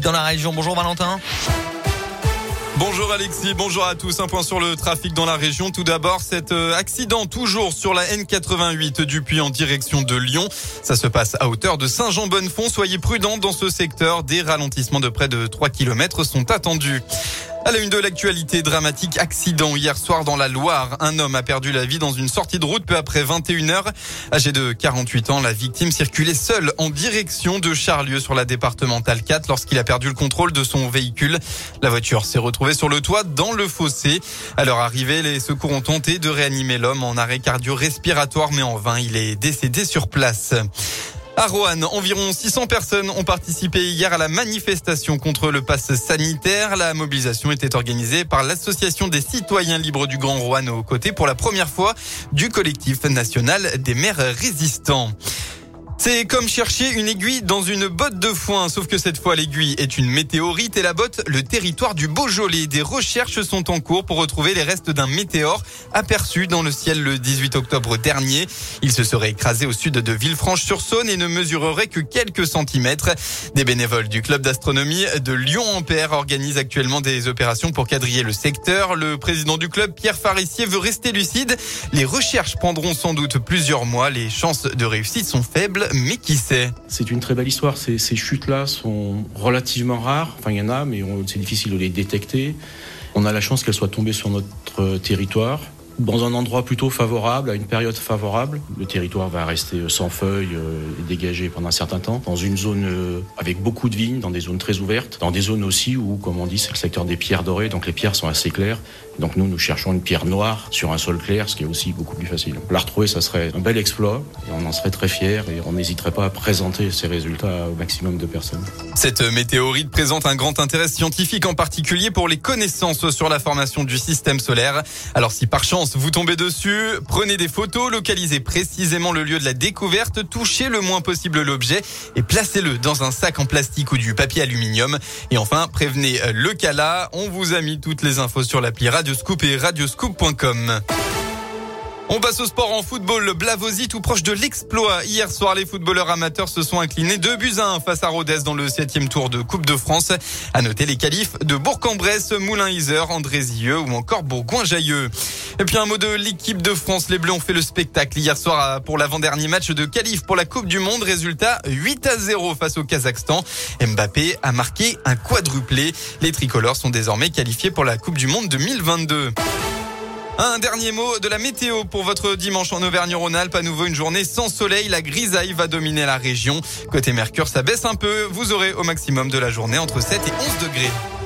dans la région. Bonjour Valentin. Bonjour Alexis, bonjour à tous. Un point sur le trafic dans la région. Tout d'abord, cet euh, accident toujours sur la N88 du Puy en direction de Lyon. Ça se passe à hauteur de Saint-Jean-Bonnefond. Soyez prudents dans ce secteur. Des ralentissements de près de 3 km sont attendus. À la une de l'actualité, dramatique accident hier soir dans la Loire. Un homme a perdu la vie dans une sortie de route peu après 21h. Âgé de 48 ans, la victime circulait seule en direction de Charlieu sur la départementale 4 lorsqu'il a perdu le contrôle de son véhicule. La voiture s'est retrouvée sur le toit dans le fossé. À leur arrivée, les secours ont tenté de réanimer l'homme en arrêt cardio-respiratoire mais en vain, il est décédé sur place. À Roanne, environ 600 personnes ont participé hier à la manifestation contre le pass sanitaire. La mobilisation était organisée par l'Association des citoyens libres du Grand Roanne aux côtés pour la première fois du collectif national des maires résistants. C'est comme chercher une aiguille dans une botte de foin, sauf que cette fois l'aiguille est une météorite et la botte le territoire du Beaujolais. Des recherches sont en cours pour retrouver les restes d'un météore aperçu dans le ciel le 18 octobre dernier. Il se serait écrasé au sud de Villefranche-sur-Saône et ne mesurerait que quelques centimètres. Des bénévoles du club d'astronomie de Lyon-Ampère organisent actuellement des opérations pour quadriller le secteur. Le président du club, Pierre Farissier, veut rester lucide. Les recherches prendront sans doute plusieurs mois. Les chances de réussite sont faibles mais qui sait C'est une très belle histoire. Ces, chutes-là sont relativement rares. Enfin, il y en a, mais c'est difficile de les détecter. On a la chance qu'elles soient tombées sur notre territoire dans un endroit plutôt favorable, à une période favorable. Le territoire va rester sans feuilles euh, et dégagé pendant un certain temps, dans une zone euh, avec beaucoup de vignes, dans des zones très ouvertes, dans des zones aussi où, comme on dit, c'est le secteur des pierres dorées, donc les pierres sont assez claires. Donc nous, nous cherchons une pierre noire sur un sol clair, ce qui est aussi beaucoup plus facile. La retrouver, ça serait un bel exploit, et on en serait très fiers, et on n'hésiterait pas à présenter ces résultats au maximum de personnes. Cette météorite présente un grand intérêt scientifique, en particulier pour les connaissances sur la formation du système solaire. Alors si par chance vous tombez dessus, prenez des photos, localisez précisément le lieu de la découverte, touchez le moins possible l'objet et placez-le dans un sac en plastique ou du papier aluminium. Et enfin, prévenez le CALA. On vous a mis toutes les infos sur l'appli Radioscoop et radioscoop.com. On passe au sport en football. Le Blavosi tout proche de l'exploit. Hier soir, les footballeurs amateurs se sont inclinés 2 buts à 1 face à Rodez dans le septième tour de Coupe de France. À noter les qualifs de Bourg-en-Bresse, Moulin-Iser, Andrézieux ou encore Bourgoin-Jailleux. Et puis un mot de l'équipe de France. Les Bleus ont fait le spectacle hier soir pour l'avant-dernier match de qualif pour la Coupe du Monde. Résultat 8 à 0 face au Kazakhstan. Mbappé a marqué un quadruplé. Les tricolores sont désormais qualifiés pour la Coupe du Monde 2022. Un dernier mot de la météo pour votre dimanche en Auvergne-Rhône-Alpes. À nouveau une journée sans soleil. La grisaille va dominer la région. Côté Mercure, ça baisse un peu. Vous aurez au maximum de la journée entre 7 et 11 degrés.